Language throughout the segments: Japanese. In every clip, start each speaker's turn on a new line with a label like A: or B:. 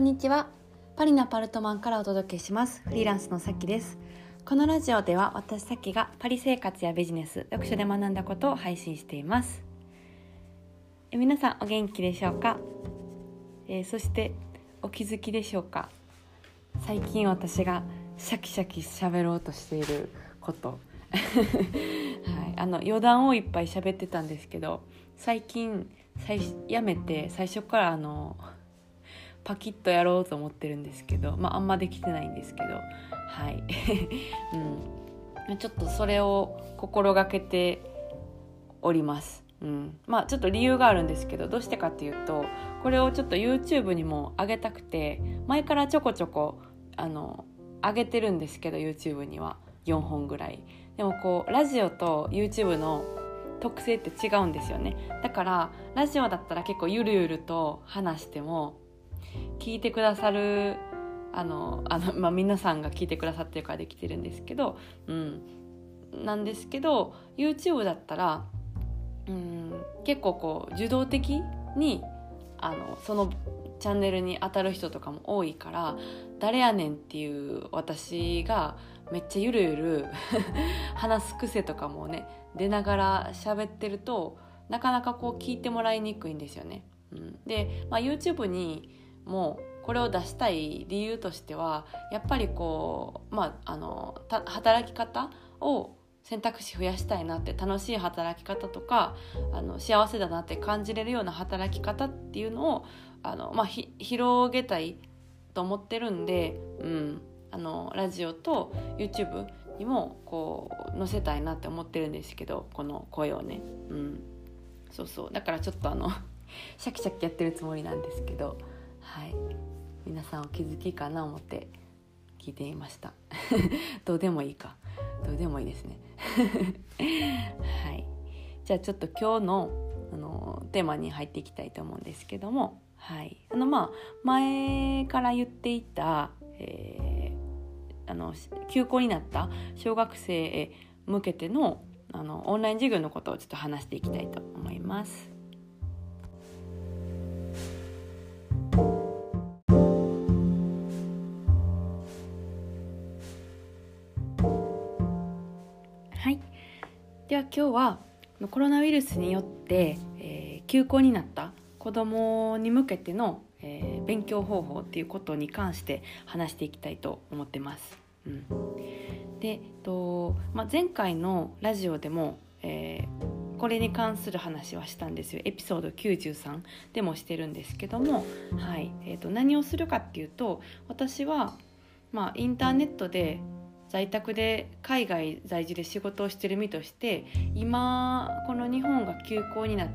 A: んにちは。パリのアパルトマンからお届けします。フリーランスのさきです。このラジオでは私さきがパリ生活やビジネス読書で学んだことを配信しています。え皆さんお元気でしょうか、えー、そしてお気づきでしょうか？最近私がシャキシャキ喋ろうとしていること。はい、あの余談をいっぱい喋ってたんですけど最近最やめて最初からあのパキッとやろうと思ってるんですけど、まあ、あんまできてないんですけどはい、うん、ちょっとそれを心がけております。うん、まあちょっと理由があるんですけどどうしてかっていうとこれをちょっと YouTube にも上げたくて前からちょこちょこあの上げてるんですけど YouTube には。4本ぐらい。でもこうラジオと YouTube の特性って違うんですよね。だからラジオだったら結構ゆるゆると話しても聞いてくださるあのあの、まあ、皆さんが聞いてくださってるからできてるんですけど、うん、なんですけど YouTube だったら、うん、結構こう受動的にあのそのチャンネルに当たる人とかも多いから誰やねんっていう私がめっちゃゆるゆる 話す癖とかもね出ながら喋ってるとなかなかこう聞いてもらいにくいんですよね。うん、で、まあ、YouTube にもうこれを出したい理由としてはやっぱりこう、まあ、あの働き方を選択肢増やしたいなって楽しい働き方とかあの幸せだなって感じれるような働き方っていうのをあの、まあ、広げたいと思ってるんで、うん、あのラジオと YouTube にもこう載せたいなって思ってるんですけどこの声をね、うん、そうそう。だからちょっとあのシャキシャキやってるつもりなんですけど。はい。皆さんお気づきかな思って聞いてみました。どうでもいいか。どうでもいいですね。はい。じゃあちょっと今日のあのテーマに入っていきたいと思うんですけども。はい。あのまあ前から言っていた、えー、あの休校になった小学生へ向けてのあのオンライン授業のことをちょっと話していきたいと思います。はい。では今日はコロナウイルスによって、えー、休校になった子どもに向けての、えー、勉強方法っていうことに関して話していきたいと思ってます。うん、でと、まあ、前回のラジオでも、えー、これに関する話はしたんですよ。エピソード93でもしてるんですけども、はい。えーと何をするかっていうと私は、まあ、インターネットで在宅で海外在住で仕事をしてる身として今この日本が休校になっ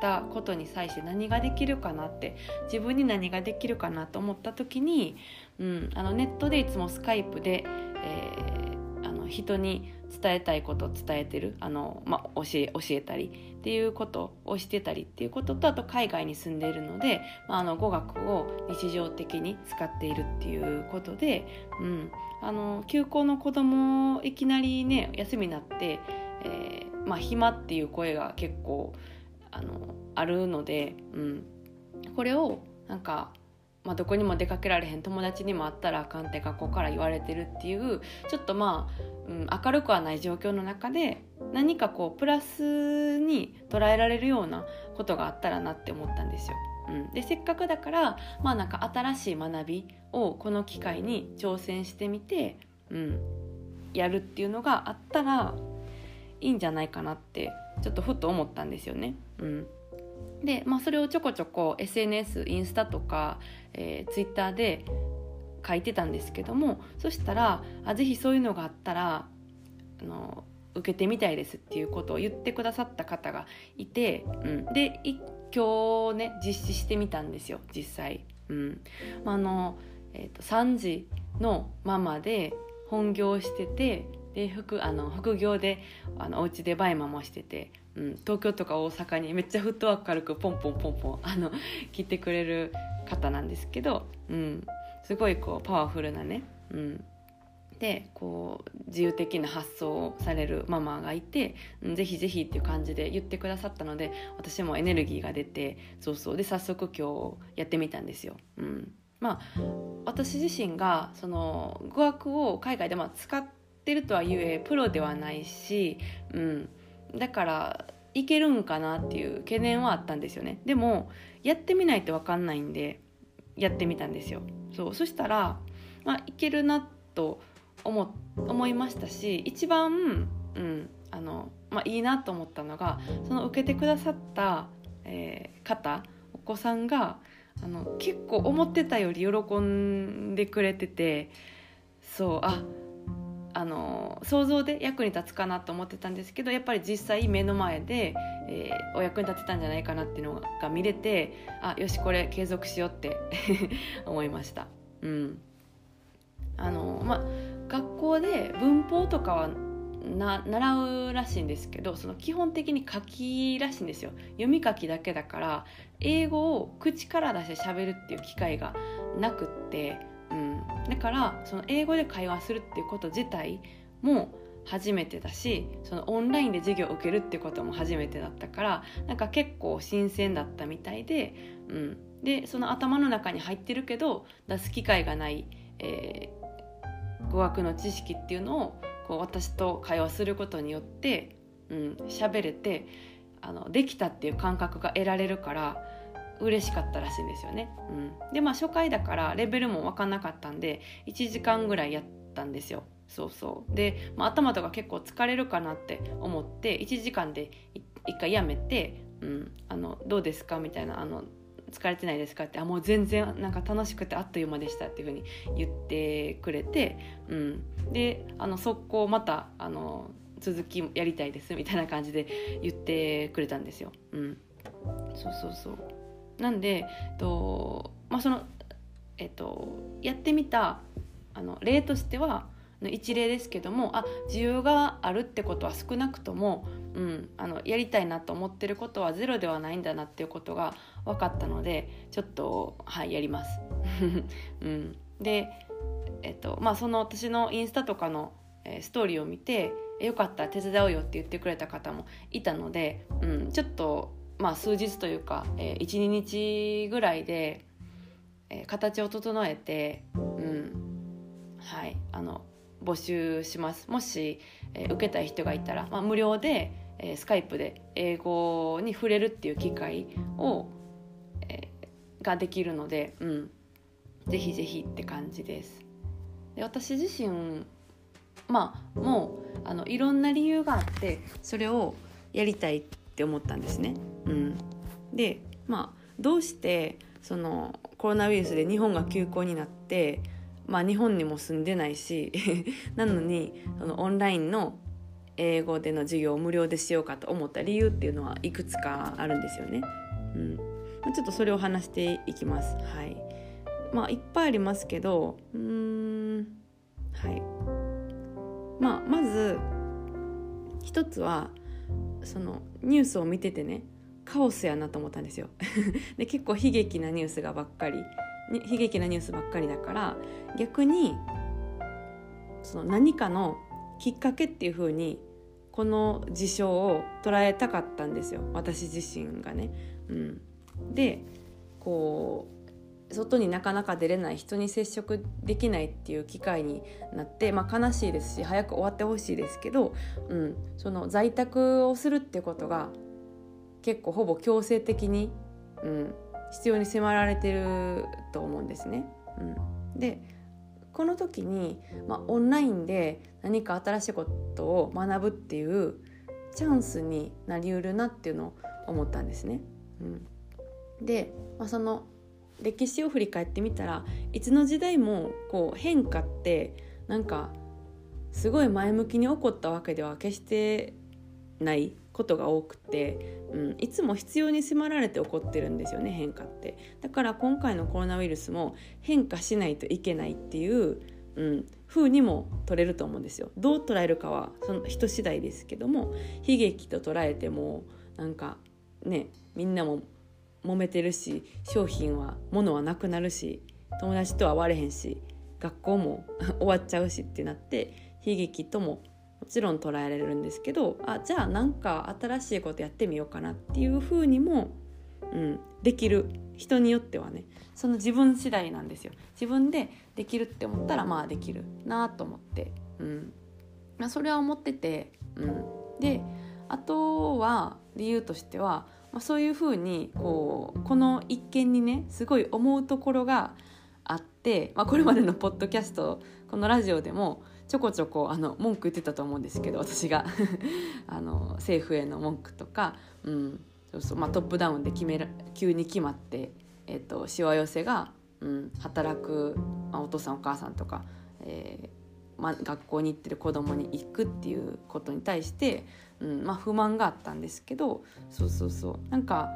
A: たことに際して何ができるかなって自分に何ができるかなと思った時に、うん、あのネットでいつもスカイプで、えー、あの人に伝えたいことを伝えてるあの、まあ、教え教えたりっていうことをしてたりっていうこととあと海外に住んでいるので、まあ、あの語学を日常的に使っているっていうことで、うん、あの休校の子供いきなりね休みになって、えー、まあ、暇っていう声が結構あのあるので、うん、これをなんかまあ、どこにも出かけられへん友達にも会ったらあかんって学校から言われてるっていうちょっとまあ、うん、明るくはない状況の中で何かこうプラスに捉えられるようなことがあったらなって思ったんですよ。うん、でせっかくだからまあなんか新しい学びをこの機会に挑戦してみて、うん、やるっていうのがあったらいいんじゃないかなってちょっとふと思ったんですよね。うんで、まあ、それをちょこちょこ SNS インスタとか、えー、ツイッターで書いてたんですけどもそしたらあぜひそういうのがあったらあの受けてみたいですっていうことを言ってくださった方がいて、うん、で今日ね実施してみたんですよ実際。うんまあ、のえーと、3児のママで本業しててで副あの副業であのお家でバイマもしててうん、東京とか大阪にめっちゃフットワーク軽くポンポンポンポンあの 来てくれる方なんですけど、うん、すごいこうパワフルなね、うん、でこう自由的な発想をされるママがいて、うん、ぜひぜひっていう感じで言ってくださったので私もエネルギーが出てそうそうで早速今日やってみたんですよ。うんまあ私自身がその語学を海外でま使っててるとはいえプロではないし、うん、だからいけるんかなっていう懸念はあったんですよね。でもやってみないと分かんないんでやってみたんですよ。そう。そしたら、まあ、いけるなと思思いましたし一番、うんあのまあ、いいなと思ったのがその受けてくださった、えー、方お子さんがあの結構思ってたより喜んでくれててそうああの想像で役に立つかなと思ってたんですけどやっぱり実際目の前で、えー、お役に立てたんじゃないかなっていうのが見れてあよしこれ継続しようって 思いました。うんあのま、学校で文法とかはな習うらしいんですけどその基本的に書きらしいんですよ読み書きだけだから英語を口から出して喋るっていう機会がなくって、だからその英語で会話するっていうこと自体も初めてだしそのオンラインで授業を受けるってことも初めてだったからなんか結構新鮮だったみたいで、うん、でその頭の中に入ってるけど出す機会がない、えー、語学の知識っていうのをこう私と会話することによって喋、うん、れてあのできたっていう感覚が得られるから嬉しかったらしいんですよね。うん、でまあ初回だからレベルも分かんなかったんで1時間ぐらいやったんですよ。そうそうで、まあ、頭とか結構疲れるかなって思って1時間で1回やめて、うん、あのどうですかみたいなあの疲れてないですかってあもう全然なんか楽しくてあっという間でしたっていうふうに言ってくれて、うん、であの速攻またあの続きやりたいですみたいな感じで言ってくれたんですよ。うん、そうそうそうなんでえっと、まあ、その、えっと、やってみたあの例としては一例ですけどもあ需要があるってことは少なくとも、うん、あのやりたいなと思ってることはゼロではないんだなっていうことが分かったのでちょっとはいやります。うん、で、えっとまあ、その私のインスタとかの、えー、ストーリーを見てよかったら手伝うよって言ってくれた方もいたので、うん、ちょっと、まあ、数日というか、えー、12日ぐらいで、えー、形を整えて、うん。はい、あの募集します。もし、えー、受けたい人がいたら、まあ、無料で、えー、スカイプで英語に触れるっていう機会を、えー、ができるので、うん、ぜひぜひって感じです。で私自身まあもうあのいろんな理由があってそれをやりたいって思ったんですね。うん、でまあどうしてそのコロナウイルスで日本が休校になってまあ、日本にも住んでないし なのにそのオンラインの英語での授業を無料でしようかと思った理由っていうのはいくつかあるんですよね。うん、ちょっとそれを話していきます。はい。まあいっぱいありますけどうんはい。まあまず一つはそのニュースを見ててねカオスやなと思ったんですよ。で結構悲劇なニュースがばっかり悲劇なニュースばっかりだから逆にその何かのきっかけっていう風にこの事象を捉えたかったんですよ私自身がね。うん、でこう外になかなか出れない人に接触できないっていう機会になって、まあ、悲しいですし早く終わってほしいですけど、うん、その在宅をするってことが結構ほぼ強制的に、うん、必要に迫られてると思うんですね。うん、でこの時に、まあ、オンラインで何か新しいことを学ぶっていうチャンスになりうるなっていうのを思ったんですね。うん、で、まあ、その歴史を振り返ってみたらいつの時代もこう変化ってなんかすごい前向きに起こったわけでは決してないことが多くて、うん、いつも必要に迫られて起こってるんですよね変化って。だから今回のコロナウイルスも変化しないといけないっていう、うん、風にも取れると思うんですよ。どう捉えるかはその人次第ですけども悲劇と捉えてもなんかねみんなも揉めてるし商品は物はなくなるし友達とは会われへんし学校も 終わっちゃうしってなって悲劇とももちろん捉えられるんですけどあじゃあなんか新しいことやってみようかなっていうふうにもうん、できる人によってはねその自分次第なんですよ。自分でできるって思ったらまあできるなと思って、うん。まあ、それは思ってて、うん、であとは理由としては、まあ、そういうふうにこうこの一件にねすごい思うところがあって、まあ、これまでのポッドキャストこのラジオでもちょこちょこあの文句言ってたと思うんですけど私が。あの政府への文句とか、うん。そうそうまあ、トップダウンで決める急に決まって、えーと、しわ寄せが、うん、働く、まあ、お父さんお母さんとか、えーまあ、学校に行ってる子供に行くっていうことに対して、うんまあ、不満があったんですけどそうそうそう。なんか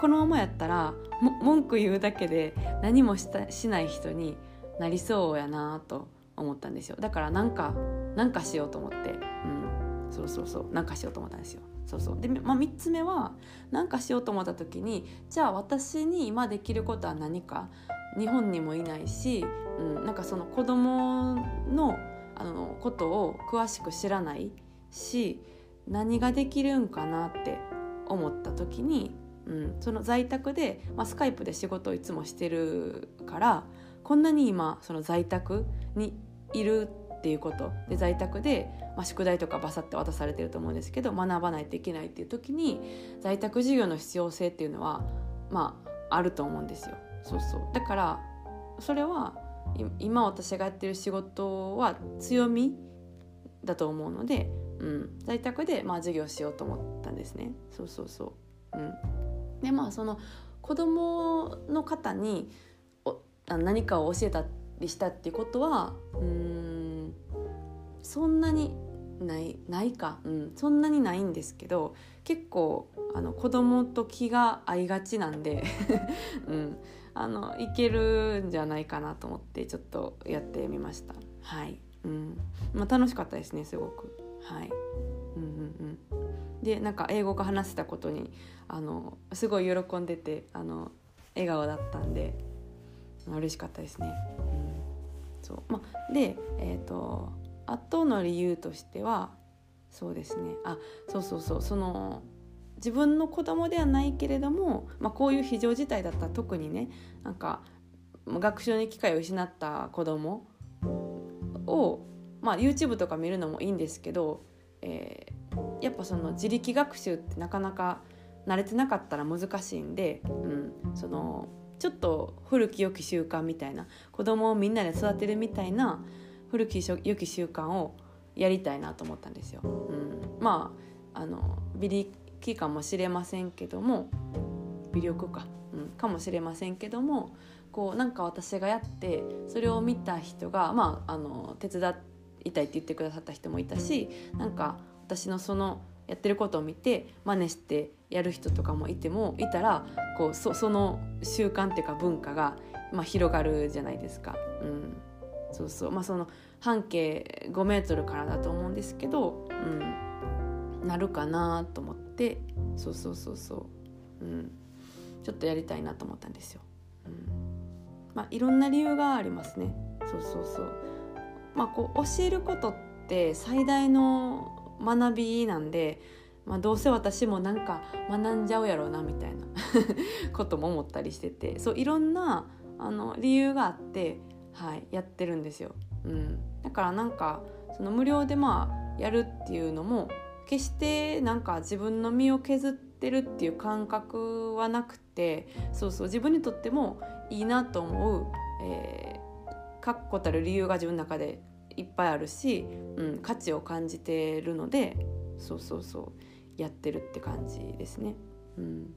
A: このままやったら文句言うだけで何もしたしない人になりそうやなと思ったんですよ。だからなんかなんかしようと思って、うん、そうそうそう。なんかしようと思ったんですよ。そうそう。で、まあ、3つ目は何かしようと思った時にじゃあ私に今できることは何か？日本にもいないし、うん、なんかその子供のあのことを詳しく知らないし何ができるんかなって思った時に、うん、その在宅で、まあ、スカイプで仕事をいつもしてるからこんなに今その在宅にいるっていうこと。で在宅で、まあ、宿題とかバサッて渡されてると思うんですけど学ばないといけないっていう時に在宅授業の必要性っていうのはまああると思うんですよ。そうそう。だからそれは今私がやってる仕事は強みだと思うので、うん、在宅でまあ授業しようと思ったんですね。そうそうそう、うん、でまあその子供の方に何かを教えたりしたっていうことはうんそんなにないないか、うん、そんなにないんですけど結構あの子供と気が合いがちなんで、うん、あのいけるんじゃないかなと思ってちょっとやってみました。はい、うんまあ、楽しかったですねすごく。はい、でなんか英語が話せたことにあのすごい喜んでてあの笑顔だったんで嬉しかったですね。そう。まあ、で、えーと、後の理由としてはそうですね。あそうそうそう。その自分の子供ではないけれども、まあ、こういう非常事態だった。ら特にねなんか学習に機会を失った子供を、まあ、YouTube とか見るのもいいんですけど、えー、やっぱその自力学習ってなかなか慣れてなかったら難しいんで、うん、そのちょっと古き良き習慣みたいな子供をみんなで育てるみたいな古き良き習慣をやりたいなと思ったんですよ。うん、まああの微力かもしれませんけども微力か、うん、かもしれませんけどもこうなんか私がやってそれを見た人が、まあ、あの手伝いたいって言ってくださった人もいたしなんか私のそのやってることを見て真似してやる人とかもいてもいたらこうそその習慣っていうか文化が、まあ、広がるじゃないですか。うん、そうそうまあその半径5メートルからだと思うんですけど、うん、なるかなと思ってそうそうそうそう、うん、ちょっとやりたいなと思ったんですよ。うんまあ、いろんな理由がありますね。そうそうそう。まあ、こう教えることって最大の学びなんでまあ、どうせ私もなんか学んじゃうやろうなみたいな ことも思ったりしててそういろんなあの理由があって、はい、やってるんですよ。うん、だからなんかその無料でまあやるっていうのも決してなんか自分の身を削ってるっていう感覚はなくてそうそう自分にとってもいいなと思う、えー、確固たる理由が自分の中でいっぱいあるし、うん、価値を感じてるのでそうそうそうやってるって感じですね。うん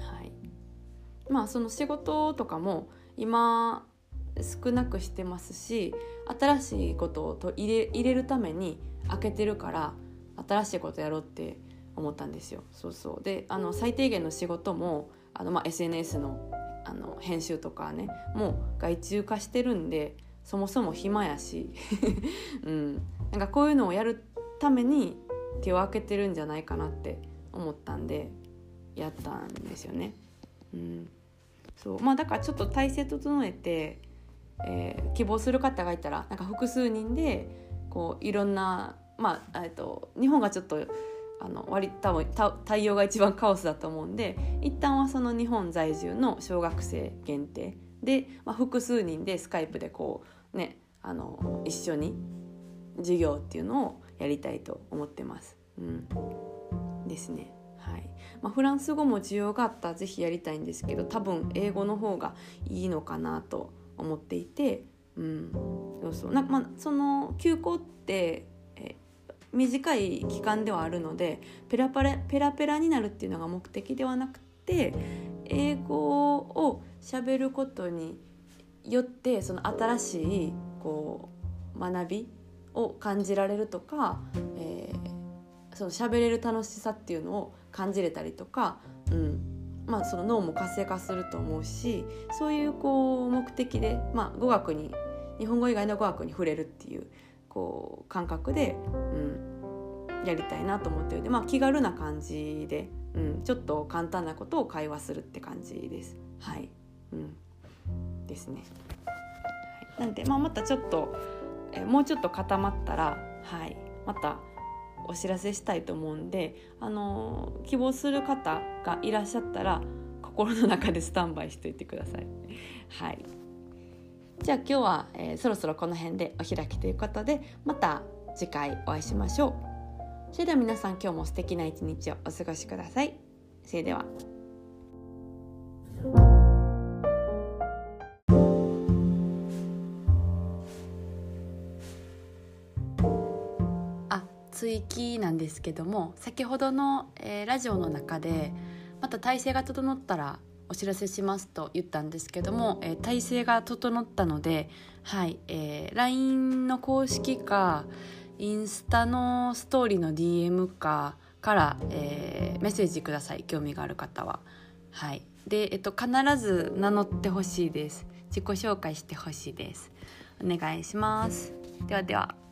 A: はい、まあその仕事とかも今少なくしてますし新しいことをと入れ入れるために開けてるから新しいことやろうって思ったんですよ。そうそうであの最低限の仕事もあの、まあ、SNS のあの編集とかねもう外注化してるんでそもそも暇やし、うん、なんかこういうのをやるために手を開けてるんじゃないかなって思ったんでやったんですよね。うん、そう。まあだからちょっと体制整えて、えー、希望する方がいたらなんか複数人でこういろんなまあえっと日本がちょっとあの割多分対応が一番カオスだと思うんで一旦はその日本在住の小学生限定で、まあ、複数人でスカイプでこうねあの一緒に授業っていうのをやりたいと思ってます。うん、ですね。はいまあ、フランス語も需要があったら是非やりたいんですけど多分英語の方がいいのかなと思っていて、うん、そうそうな、まあ、その休校って短い期間ではあるのでペラパレペラペラになるっていうのが目的ではなくて英語をしゃべることによってその新しいこう学びを感じられるとか、えー、その喋れる楽しさっていうのを感じれたりとか、うんまあ、その脳も活性化すると思うしそういうこう目的で、まあ、語学に日本語以外の語学に触れるっていうこう感覚で、うん、やりたいなと思ってるで、まあ、気軽な感じで、うん、ちょっと簡単なことを会話するって感じです。はい、うん、ですね。はい、なんで、まあ、またちょっとえもうちょっと固まったら、はい、またお知らせしたいと思うんで、あの希望する方がいらっしゃったら心の中でスタンバイしておいてください。はい。じゃあ今日は、えー、そろそろこの辺でお開きということでまた次回お会いしましょう。それでは皆さん今日も素敵な一日をお過ごしください。それでは。追記なんですけども先ほどの、えー、ラジオの中でまた体制が整ったらお知らせしますと言ったんですけども、えー、体制が整ったので、はいえー、LINE の公式かインスタのストーリーの DM かから、えー、メッセージください興味がある方は。はい、で、えっと、必ず名乗ってほしいです。自己紹介してほしいです。お願いします。ではでは。